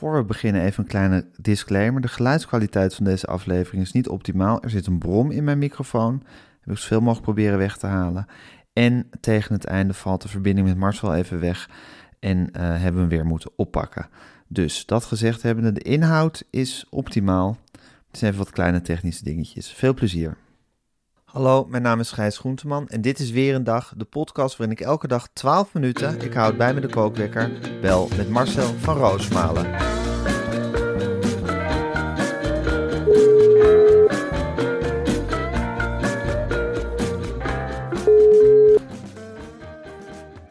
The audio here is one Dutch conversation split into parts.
Voor we beginnen even een kleine disclaimer. De geluidskwaliteit van deze aflevering is niet optimaal. Er zit een brom in mijn microfoon. Heb ik zoveel mogelijk proberen weg te halen. En tegen het einde valt de verbinding met Marcel even weg. En eh, hebben we hem weer moeten oppakken. Dus dat gezegd hebbende, de inhoud is optimaal. Het zijn even wat kleine technische dingetjes. Veel plezier. Hallo, mijn naam is Gijs Groenteman en dit is weer een dag, de podcast waarin ik elke dag 12 minuten, ik houd bij me de kookwekker, bel met Marcel van Roosmalen.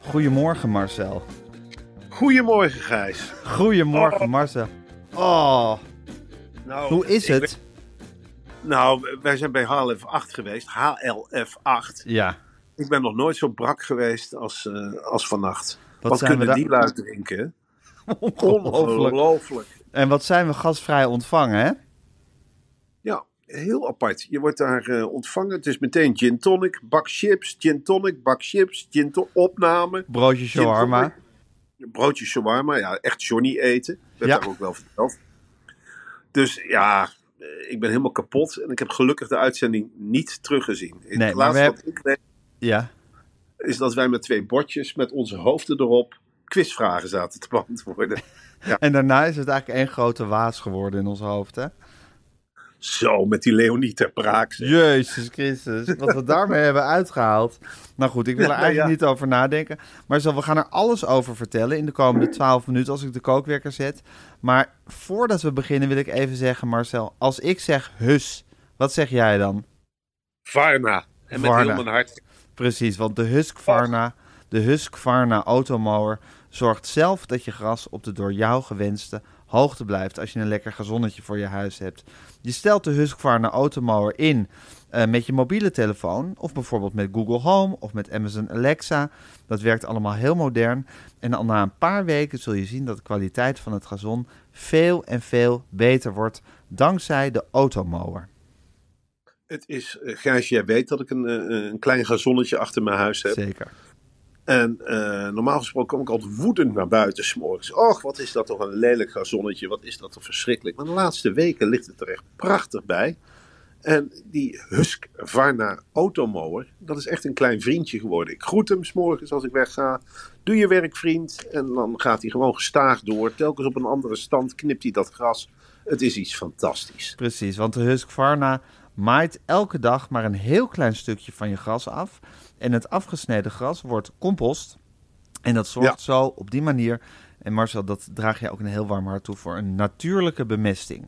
Goedemorgen Marcel. Goedemorgen, Gijs. Goedemorgen Marcel. Oh, Nou, hoe is het? Nou, wij zijn bij HLF 8 geweest. HLF 8. Ja, Ik ben nog nooit zo brak geweest als, eh, als vannacht. Wat Wat, kunnen die lui drinken? ongelooflijk. Ongelooflijk. En wat zijn we gastvrij ontvangen, hè? Ja, heel apart. Je wordt daar eh, ontvangen. Het is meteen gin tonic, bak chips, gin tonic, bak chips, gin to- opname. Broodje shawarma. tonic, Broodje shawarma, ja, echt Johnny eten. Dat Ja. heb ik ook wel verteld. Dus ja, ik ben helemaal kapot. En ik heb gelukkig de uitzending niet teruggezien. Het we laatste hebben- wat ik weet Ja. is dat wij met twee bordjes met onze hoofden erop quizvragen zaten te beantwoorden. En daarna is het eigenlijk één grote waas geworden in ons hoofd, hè? Zo, met die Leonie ter Praak. zeg. Jezus Christus, wat we daarmee hebben uitgehaald. Nou goed, ik wil er eigenlijk ja. niet over nadenken. Maar zo, we gaan er alles over vertellen in de komende 12 minuten als ik de kookwerker zet. Maar voordat we beginnen wil ik even zeggen, Marcel, als ik zeg hus, wat zeg jij dan? Varna. En met Varna. heel mijn hart. Precies, want de Husqvarna, de Husqvarna automower zorgt zelf dat je gras op de door jou gewenste hoogte blijft als je een lekker gazonnetje voor je huis hebt. Je stelt de Husqvarna automower in eh, met je mobiele telefoon of bijvoorbeeld met Google Home of met Amazon Alexa. Dat werkt allemaal heel modern en al na een paar weken zul je zien dat de kwaliteit van het gazon veel en veel beter wordt dankzij de automower. Het is, eh, Gijs, jij weet dat ik een, eh, een klein gazonnetje achter mijn huis heb. Zeker. En eh, normaal gesproken kom ik altijd woedend naar buiten s'morgens. Och, wat is dat toch een lelijk gazonnetje. Wat is dat toch verschrikkelijk. Maar de laatste weken ligt het er echt prachtig bij. En die Husqvarna automower, dat is echt een klein vriendje geworden. Ik groet hem s'morgens als ik wegga. Doe je werk, vriend. En dan gaat hij gewoon gestaag door. Telkens op een andere stand knipt hij dat gras. Het is iets fantastisch. Precies, want de Husqvarna maait elke dag maar een heel klein stukje van je gras af. En het afgesneden gras wordt compost. En dat zorgt Ja. zo op die manier, en Marcel, dat draag je ook een heel warm hart toe, voor een natuurlijke bemesting.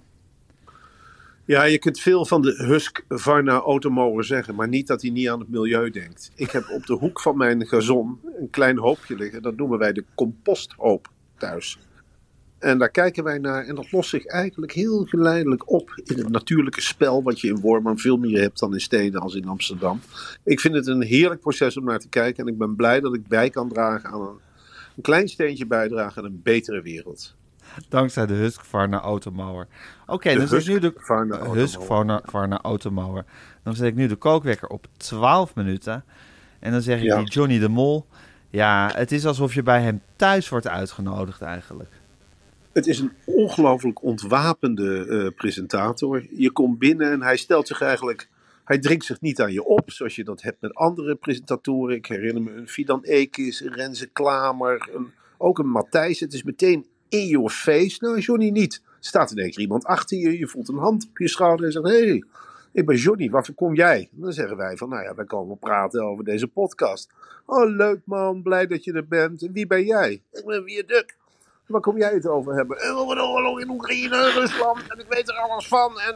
Ja, je kunt veel van de Husqvarna automower zeggen, maar niet dat hij niet aan het milieu denkt. Ik heb op de hoek van mijn gazon een klein hoopje liggen. Dat noemen wij de composthoop thuis. En daar kijken wij naar en dat lost zich eigenlijk heel geleidelijk op in het natuurlijke spel wat je in Wormer veel meer hebt dan in steden als in Amsterdam. Ik vind het een heerlijk proces om naar te kijken en ik ben blij dat ik bij kan dragen aan een, een klein steentje bijdragen aan een betere wereld. Dankzij de Husqvarna automower. Oké, De dan ik nu de Husqvarna. Husqvarna automower. Dan zet ik nu de kookwekker op 12 minuten. En dan zeg ik Ja. die Johnny de Mol. Ja, het is alsof je bij hem thuis wordt uitgenodigd eigenlijk. Het is een ongelooflijk ontwapende eh, presentator. Je komt binnen en hij stelt zich eigenlijk. Hij dringt zich niet aan je op, zoals je dat hebt met andere presentatoren. Ik herinner me een Fidan Ekis, een Renze Klamer, Ook een Matthijs. Het is meteen in your face. Nou, Johnny niet. Staat in één keer iemand achter je. Je voelt een hand op je schouder en zegt: Hé, hey, ik ben Johnny. Waarvoor kom jij? Dan zeggen wij van: Nou ja, wij komen praten over deze podcast. Oh, leuk man. Blij dat je er bent. En wie ben jij? Ik ben Wierduk. Waar kom jij het over hebben? Eh, oorlog in Oekraïne, Rusland. En ik weet er alles van. En,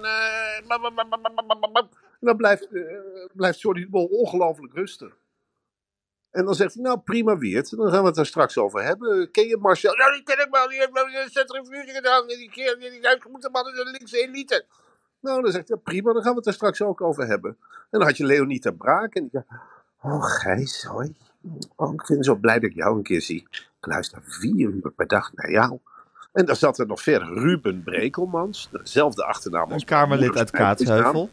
dan blijft, eh, blijft Mol ongelooflijk rustig. En dan zegt hij, nou prima Weert, dan gaan we het daar straks over hebben. Ken je Marcel? Ja, die ken ik wel, die heeft wel een centrifuge gedaan. Die keer, die die uitgemoeten man in de linkse elite. Nou, dan zegt hij, prima, dan gaan we het daar straks ook over hebben. En dan had je Leonita Braak en die zei, oh Gijs, hoi. Oh, ik vind het zo blij dat ik jou een keer zie. Ik luister vier uur per dag naar jou. En dan zat er nog verder Ruben Brekelmans, dezelfde achternaam als Een Kamerlid uit. Kaatsheuvel.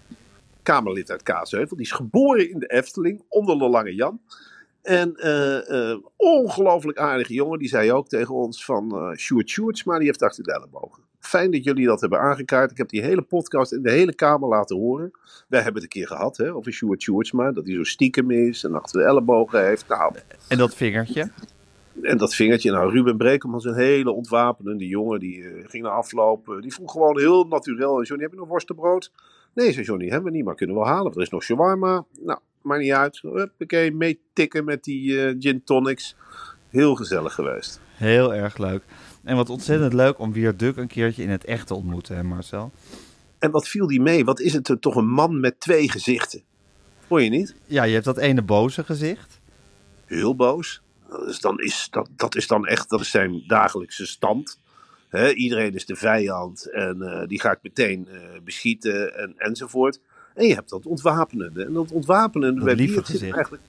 Kamerlid uit Kaatsheuvel. Die is geboren in de Efteling, onder de Lange Jan. En eh ongelooflijk aardige jongen, die zei ook tegen ons van eh Sjoerd Sjoerds, maar die heeft achter de ellebogen. Fijn dat jullie dat hebben aangekaart. Ik heb die hele podcast in de hele Kamer laten horen. Wij hebben het een keer gehad hè, over Sjoerd Sjoerdsma, dat hij zo stiekem is en achter de ellebogen heeft. Nou, En dat vingertje. en dat vingertje, nou Ruben Brekelmans, een hele ontwapenende jongen, die eh, ging naar aflopen. Die vroeg gewoon heel natuurlijk, en Johnny, heb je nog worstenbrood? Nee, zei Johnny, hebben we niet, maar kunnen we wel halen. Er is nog shawarma. Nou, maakt niet uit. Huppakee, meetikken met die eh, gin tonics. Heel gezellig geweest. Heel erg leuk. En wat ontzettend leuk om weer Duk een keertje in het echt te ontmoeten, hè Marcel? En wat viel die mee? Wat is het er toch een man met twee gezichten? Hoor je niet? Ja, je hebt dat ene boze gezicht. Heel boos. Dus dan is, dat, dat is dan echt dat is zijn dagelijkse stand. Iedereen is de vijand en eh, die ga ik meteen eh, beschieten en, enzovoort. En je hebt dat ontwapenende. En dat ontwapenende Dat bij lieve gezicht. eigenlijk.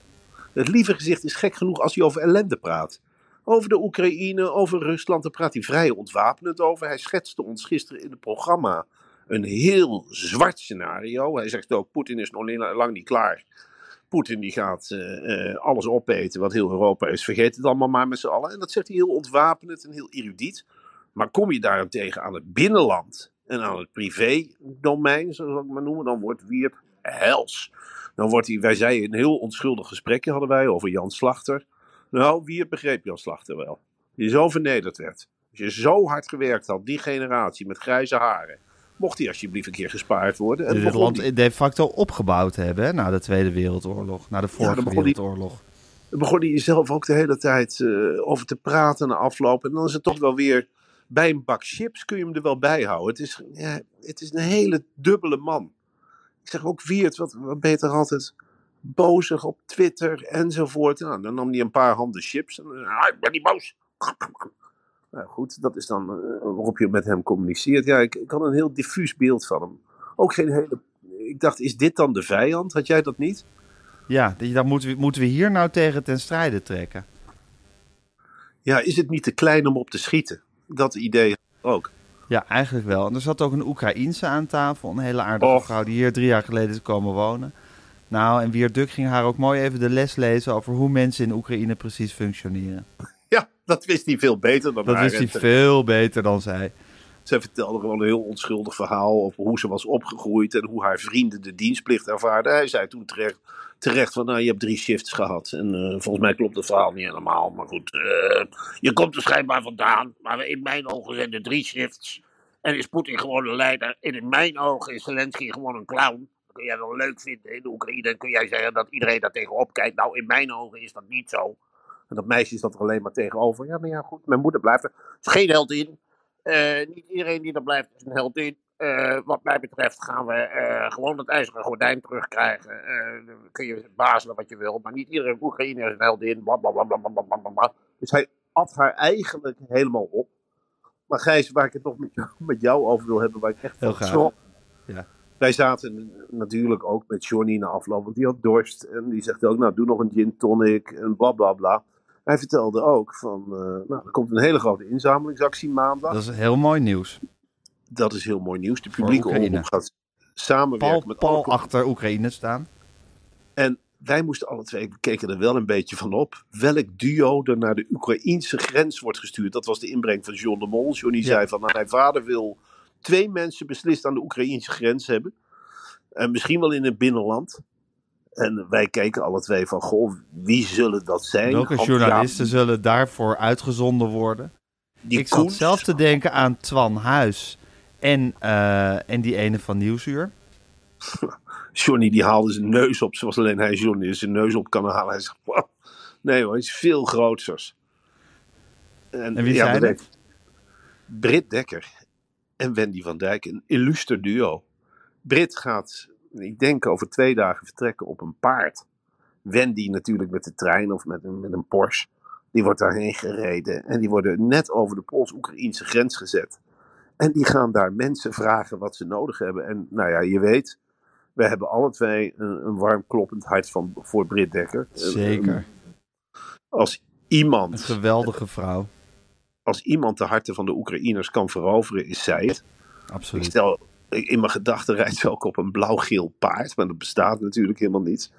Het lieve gezicht is gek genoeg als hij over ellende praat. Over de Oekraïne, over Rusland, daar praat hij vrij ontwapenend over. Hij schetste ons gisteren in het programma een heel zwart scenario. Hij zegt ook, Poetin is nog lang niet klaar. Poetin die gaat eh, eh, alles opeten wat heel Europa is. Vergeet het allemaal maar met z'n allen. En dat zegt hij heel ontwapenend en heel erudiet. Maar kom je daarentegen aan het binnenland en aan het privé-domein, zoals ik maar noemen, dan wordt Wiert hels. Dan wordt hij, wij zeiden een heel onschuldig gesprekje hadden wij over Jan Slachter. Nou, Wiert begreep Jan Slachter wel. Die zo vernederd werd. Als je zo hard gewerkt had, die generatie met grijze haren, mocht hij alsjeblieft een keer gespaard worden. En dit begon land de facto opgebouwd hebben hè, na de Tweede Wereldoorlog, na de vorige die- Wereldoorlog. Dan begon hij zelf ook de hele tijd eh, over te praten na afloop. En dan is het toch wel weer, bij een bak chips kun je hem er wel bij houden. Het is, ja, het is een hele dubbele man. Ik zeg ook Wiert, wat, wat ben je toch altijd bozig op Twitter enzovoort. Nou, dan nam hij een paar handen chips en dan, ah, ik ben niet boos. Nou goed, dat is dan eh, waarop je met hem communiceert. Ja, ik, ik had een heel diffuus beeld van hem. Ook geen hele... Ik dacht, is dit dan de vijand? Had jij dat niet? Ja, dan moeten we, moeten we hier nou tegen ten strijde trekken. Ja, is het niet te klein om op te schieten? Dat idee ook. Ja, eigenlijk wel. En er zat ook een Oekraïense aan tafel, een hele aardige Och. vrouw die hier drie jaar geleden is komen wonen. Nou, en Wierduk ging haar ook mooi even de les lezen over hoe mensen in Oekraïne precies functioneren. Ja, dat wist hij veel beter dan Dat haar. wist hij En veel beter dan zij. Zij vertelde gewoon een heel onschuldig verhaal over hoe ze was opgegroeid en hoe haar vrienden de dienstplicht ervaarden. Hij zei toen terecht, terecht van, nou, je hebt drie shifts gehad. En eh, volgens mij klopt het verhaal niet helemaal, maar goed. eh, je komt er schijnbaar vandaan, maar in mijn ogen zijn er drie shifts. En is Poetin gewoon een leider. En in mijn ogen is Zelensky gewoon een clown. Kun jij wel leuk vinden in de Oekraïne. Dan kun jij zeggen dat iedereen daar tegenop kijkt. Nou, in mijn ogen is dat niet zo. En dat meisje is dat er alleen maar tegenover. Ja, maar ja, goed, mijn moeder blijft er. is geen heldin. Eh, niet iedereen die er blijft is een heldin. Eh, wat mij betreft gaan we eh, gewoon het ijzeren gordijn terugkrijgen. Dan kun je bazelen wat je wil. Maar niet iedereen in Oekraïne is een heldin. Bla, bla, bla, bla, bla, bla, bla, bla. Dus hij at haar eigenlijk helemaal op. Maar Gijs, waar ik het nog met jou, met jou over wil hebben, waar ik echt Heel van graag. Ja. Wij zaten natuurlijk ook met Johnny na afloop, want die had dorst. En die zegt ook, nou doe nog een gin tonic en bla bla bla. Hij vertelde ook van, eh, nou er komt een hele grote inzamelingsactie maandag. Dat is heel mooi nieuws. Dat is heel mooi nieuws. De publieke omroep gaat samenwerken Paul, met Paul achter Oekraïne staan. En wij moesten alle twee, we keken er wel een beetje van op, welk duo er naar de Oekraïense grens wordt gestuurd. Dat was de inbreng van John de Mol. Johnny Ja. zei van, nou, mijn vader wil twee mensen beslist aan de Oekraïense grens hebben. En misschien wel in het binnenland. En wij keken alle twee van, goh, wie zullen dat zijn? Welke journalisten zullen daarvoor uitgezonden worden? die ik zat zelf te denken aan Twan Huis en, eh, en die ene van Nieuwsuur. Johnny die haalde zijn neus op, zoals alleen hij Johnny zijn neus op kan halen. Hij zegt, "Wow." nee hoor, hij is veel groters. En wie ja, zijn dat Britt Dekker en Wendy van Dijk, een illuster duo. Britt gaat, ik denk, over twee dagen vertrekken op een paard. Wendy natuurlijk met de trein of met een, met een Porsche. Die wordt daarheen gereden en die worden net over de Pools-Oekraïnse grens gezet. En die gaan daar mensen vragen wat ze nodig hebben. En nou ja, je weet, we hebben alle twee een, een warm kloppend hart van, voor Britt Dekker. Zeker. Als Een iemand, geweldige vrouw. Als iemand de harten van de Oekraïners kan veroveren, is zij het. Ik Absoluut. stel, in mijn gedachten rijdt ze ook op een blauw-geel paard. Maar dat bestaat natuurlijk helemaal niet.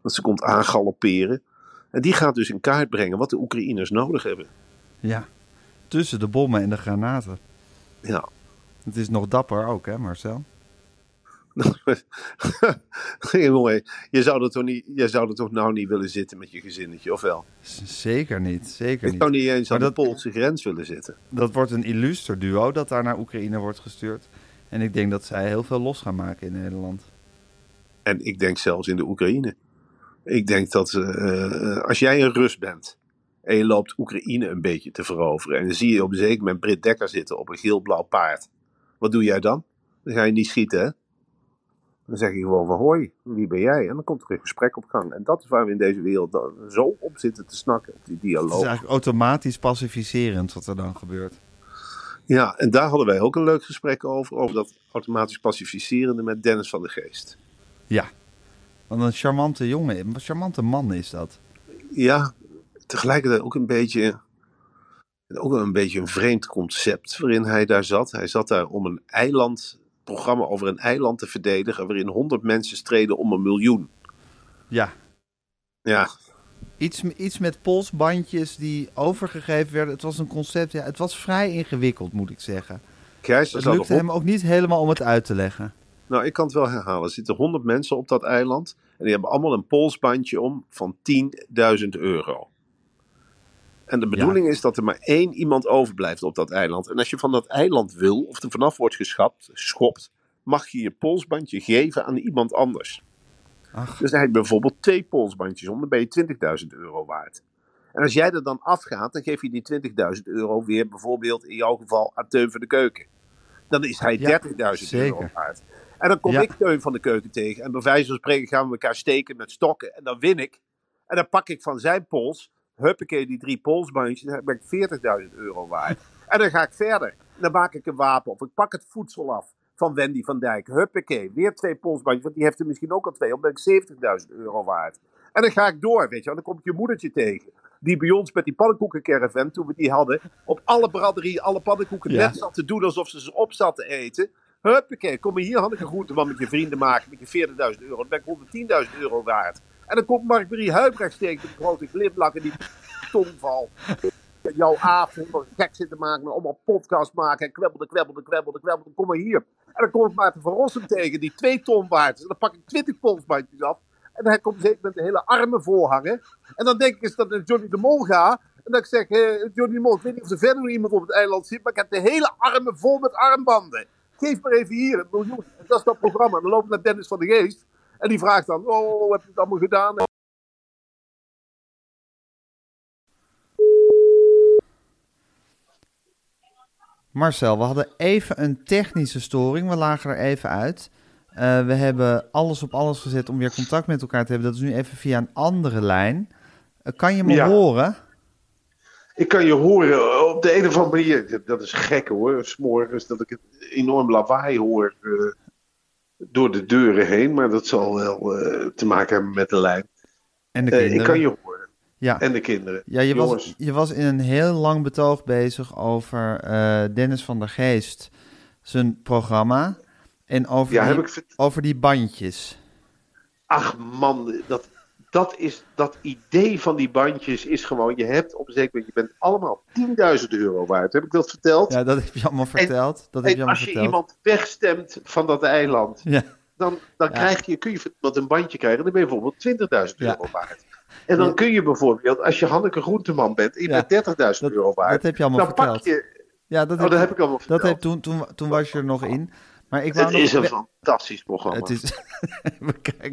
Want ze komt aangalopperen. En die gaat dus in kaart brengen wat de Oekraïners nodig hebben. Ja. Tussen de bommen en de granaten. Ja. Het is nog dapper ook, hè Marcel? Jongen, je zou, er toch niet, je zou er toch nou niet willen zitten met je gezinnetje, of wel? Zeker niet, zeker Ik niet. zou niet eens Maar aan dat- de Poolse grens willen zitten. Dat wordt een illuster duo dat daar naar Oekraïne wordt gestuurd. En ik denk dat zij heel veel los gaan maken in Nederland. En ik denk zelfs in de Oekraïne. Ik denk dat eh, als jij een Rus bent en je loopt Oekraïne een beetje te veroveren. En dan zie je op een zeker moment Brit Dekker zitten op een geel-blauw paard. Wat doe jij dan? Dan ga je niet schieten, hè? Dan zeg je gewoon van hoi, wie ben jij? En dan komt er een gesprek op gang. En dat is waar we in deze wereld zo op zitten te snakken, die Het is dialoog. eigenlijk automatisch pacificerend wat er dan gebeurt. Ja, en daar hadden wij ook een leuk gesprek over. Over dat automatisch pacificerende met Dennis van de Geest. Ja. Want een charmante jongen, een charmante man is dat. Ja, tegelijkertijd ook een beetje, ook een beetje een vreemd concept waarin hij daar zat. Hij zat daar om een eiland, programma over een eiland te verdedigen, waarin 100 mensen streden om een miljoen. Ja. Ja, Iets, iets met polsbandjes die overgegeven werden. Het was een concept, ja, het was vrij ingewikkeld moet ik zeggen. Het lukte hem ook niet helemaal om het uit te leggen. Nou, ik kan het wel herhalen. Er zitten 100 mensen op dat eiland. En die hebben allemaal een polsbandje om van 10.000 euro. En de bedoeling is dat er maar één iemand overblijft op dat eiland. En als je van dat eiland wil, of er vanaf wordt geschapt, schopt, mag je je polsbandje geven aan iemand anders. Ach. Dus dan heb je bijvoorbeeld twee polsbandjes om, dan ben je 20.000 euro waard. En als jij er dan afgaat, dan geef je die 20.000 euro weer bijvoorbeeld in jouw geval aan Teun van de Keuken. Dan is hij Ja, 30.000 euro waard. En dan kom Ja. ik Teun van de Keuken tegen. En bij wijze van spreken gaan we elkaar steken met stokken. En dan win ik. En dan pak ik van zijn pols, huppakee, die drie polsbandjes. Dan ben ik 40.000 euro waard. En dan ga ik verder. Dan maak ik een wapen of ik pak het voedsel af van Wendy van Dijk. Huppakee, weer twee polsbandjes. Want die heeft er misschien ook al twee. Dan ben ik 70.000 euro waard. En dan ga ik door, weet je wel. Dan kom ik je moedertje tegen. Die bij ons met die pannenkoekencaravan, toen we die hadden, op alle braderie, alle pannenkoeken Ja. net zat te doen alsof ze ze op zat te eten. Huppakee, kom hier, had ik een groenteman met je vrienden maken, met je 40.000 euro. Dan ben ik 110.000 euro waard. En dan komt Mark-Marie Huibrecht tegen een grote glimlach die tongval. Met jouw avond gek zitten maken, allemaal podcast maken en kwebbelde, kwebbelde, kwebbelde, kwebbelde. Kom maar hier. En dan kom ik Maarten van Rossum tegen, die twee ton waard is. En dan pak ik 20 polsbandjes af. En dan komt zeker met de hele armen volhangen. En dan denk ik eens dat naar Johnny de Mol ga. En dat ik zeg, eh, Johnny de Mol, ik weet niet of er verder iemand op het eiland zit, maar ik heb de hele armen vol met armbanden. Geef maar even hier, een miljoen. En dat is dat programma. Dan loop ik naar Dennis van de Geest. En die vraagt dan, oh, heb je het allemaal gedaan? Marcel, we hadden even een technische storing. We lagen er even uit. Eh, we hebben alles op alles gezet om weer contact met elkaar te hebben. Dat is nu even via een andere lijn. Eh, kan je me Ja. horen? Ik kan je horen op de een of andere manier. Dat is gek hoor. S'morgens dat ik een enorm lawaai hoor eh, door de deuren heen. Maar dat zal wel eh, te maken hebben met de lijn. En de Eh, kinderen. ik kan je horen. Ja, En de kinderen. ja je, was, je was in een heel lang betoog bezig over eh, Dennis van der Geest, zijn programma. En over, Ja, die, heb ik over die bandjes. Ach man, dat, dat, is, dat idee van die bandjes is gewoon. Je hebt op een zeker moment. Je bent allemaal 10.000 euro waard. Heb ik dat verteld? Ja, dat heb je allemaal verteld. dat heb je en allemaal als je verteld. iemand wegstemt van dat eiland. Ja, dan, dan krijg je, kun je wat een bandje krijgen. Dan ben je bijvoorbeeld 20.000 euro waard. En dan kun je bijvoorbeeld, als je Hanneke Groenteman bent, je bent 30.000 euro waard. dat heb je allemaal dan pak verteld. je. Ja, dat Oh, dat heb ik allemaal Dat verteld. heb, toen, toen, toen was je er nog in. Maar ik wou Het nog, is een fantastisch programma. Het is,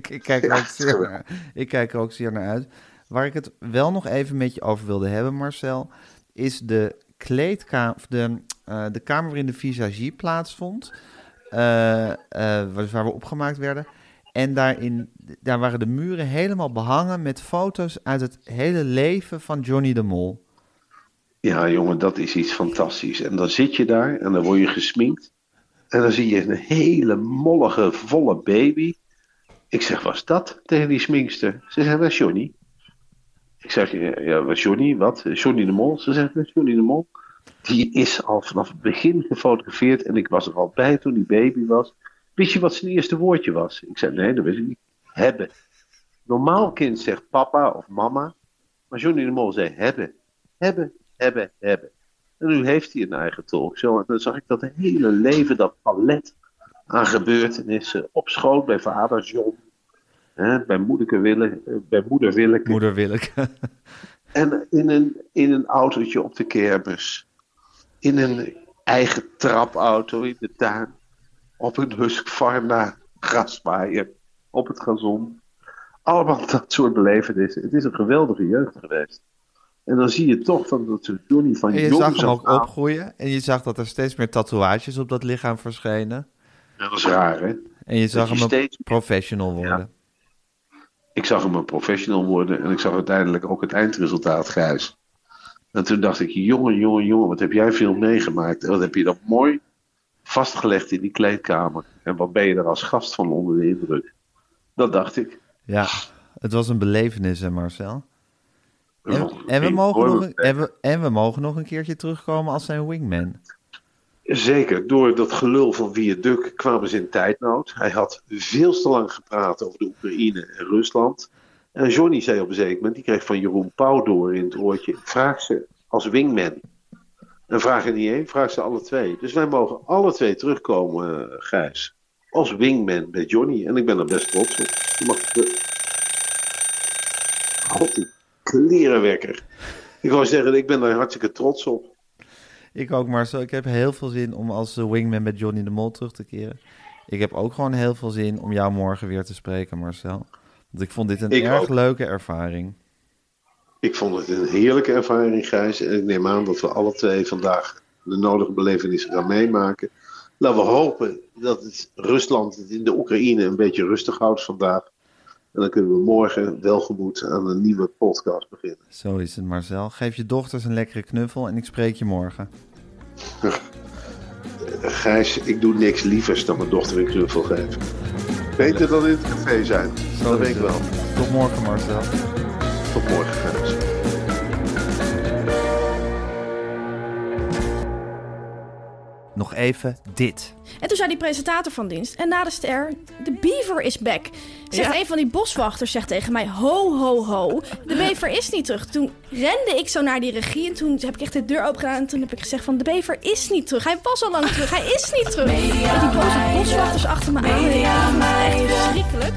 ik, kijk er ook zeer naar, ik kijk er ook zeer naar uit. Waar ik het wel nog even met je over wilde hebben, Marcel, is de kleedkamer, de, eh, de kamer waarin de visagie plaatsvond, eh, eh, waar, waar we opgemaakt werden. En daarin, daar waren de muren helemaal behangen met foto's uit het hele leven van Johnny de Mol. Ja, jongen, dat is iets fantastisch. En dan zit je daar en dan word je gesminkt. En dan zie je een hele mollige, volle baby. Ik zeg, was dat tegen die sminkster? Ze zegt, was Johnny. Ik zeg, ja, was Johnny? Wat? Johnny de Mol? Ze zegt, "Dat Johnny de Mol. Die is al vanaf het begin gefotografeerd en ik was er al bij toen die baby was. Wist je wat zijn eerste woordje was? Ik zei, nee, dat wist ik niet. Hebben. Normaal kind zegt papa of mama. Maar Johnny de Mol zei hebben. Hebben, hebben, hebben. En nu heeft hij een eigen talkshow. En dan zag ik dat hele leven, dat palet aan gebeurtenissen op schoot bij vader John. Hè, bij, moeder Wille, eh, bij moeder Willeke. Moeder Willeke. En in een, in een autootje op de kermis. In een eigen trapauto in de tuin. Op een Husqvarna grasmaaier. Op het gazon. Allemaal dat soort belevenissen. Het is een geweldige jeugd geweest. En dan zie je toch van dat ze Johnny van En je zag hem ook aan- opgroeien. En je zag dat er steeds meer tatoeages op dat lichaam verschenen. Dat is raar, hè? En je zag je hem steeds- professional worden. Ik zag hem een professional worden en ik zag uiteindelijk ook het eindresultaat, Gijs. En toen dacht ik, jongen, jongen, jongen, wat heb jij veel meegemaakt. En wat heb je dat mooi vastgelegd in die kleedkamer. En wat ben je er als gast van onder de indruk. Dat dacht ik. Ja, het was een belevenis, hè Marcel. En, we mogen nog een, en, we, en we mogen nog een keertje terugkomen als zijn wingman. Zeker, door dat gelul van Viaduct kwamen ze in tijdnood. Hij had veel te lang gepraat over de Oekraïne en Rusland. En Johnny zei op een zeker moment, die kreeg van Jeroen Pauw door in het oortje, vraag ze als wingman. En vraag er niet één, vraag ze alle twee. Dus wij mogen alle twee terugkomen, eh, Gijs. Als wingman bij Johnny. En ik ben er best trots op. Je mag. God, klerenwekker. Ik wou zeggen, ik ben daar hartstikke trots op. Ik ook, Marcel. Ik heb heel veel zin om als wingman met Johnny de Mol terug te keren. Ik heb ook gewoon heel veel zin om jou morgen weer te spreken, Marcel. Want ik vond dit een Ik erg ook. leuke ervaring. Ik vond het een heerlijke ervaring, Gijs. En ik neem aan dat we alle twee vandaag de nodige belevenissen gaan meemaken. Laten we hopen dat het Rusland het in de Oekraïne een beetje rustig houdt vandaag. En dan kunnen we morgen welgemoed aan een nieuwe podcast beginnen. Zo is het, Marcel. Geef je dochters een lekkere knuffel en ik spreek je morgen. Gijs, ik doe niks lievers dan mijn dochter een knuffel geven. Beter dan in het café zijn. Zo dat weet ik wel. Tot morgen, Marcel. Tot morgen, Gijs. Nog even dit. En toen zei die presentator van dienst, en na de ster, de beaver is back. Zegt een van die boswachters zegt tegen mij, ho, ho, ho, de bever is niet terug. Toen rende ik zo naar die regie en toen heb ik echt de deur open gedaan en toen heb ik gezegd van, de bever is niet terug. Hij was al lang terug, hij is niet terug. Met die boze boswachters achter me aan. Echt verschrikkelijk.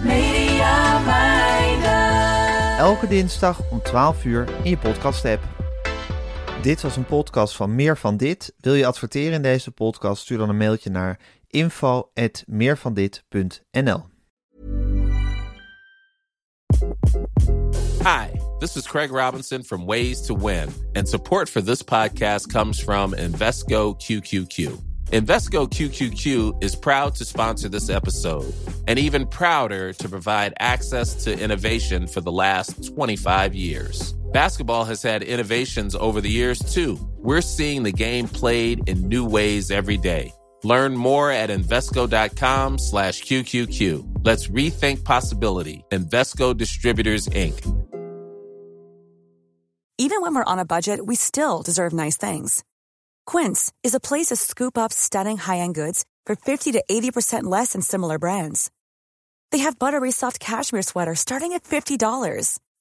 Elke dinsdag om 12 uur in je podcast-app. Dit was een podcast van Meer van Dit. Wil je adverteren in deze podcast? Stuur dan een mailtje naar info.meervandit.nl Hi, this is Craig Robinson from Ways to Win, and support for this podcast comes from Invesco QQQ. Invesco QQQ is proud to sponsor this episode and even prouder to provide access to innovation for the last 25 years. Basketball has had innovations over the years too. We're seeing the game played in new ways every day. Learn more at Invesco.com slash QQQ. Let's rethink possibility. Invesco Distributors, Inc. Even when we're on a budget, we still deserve nice things. Quince is a place to scoop up stunning high-end goods for 50 to 80% less than similar brands. They have buttery soft cashmere sweaters starting at $50,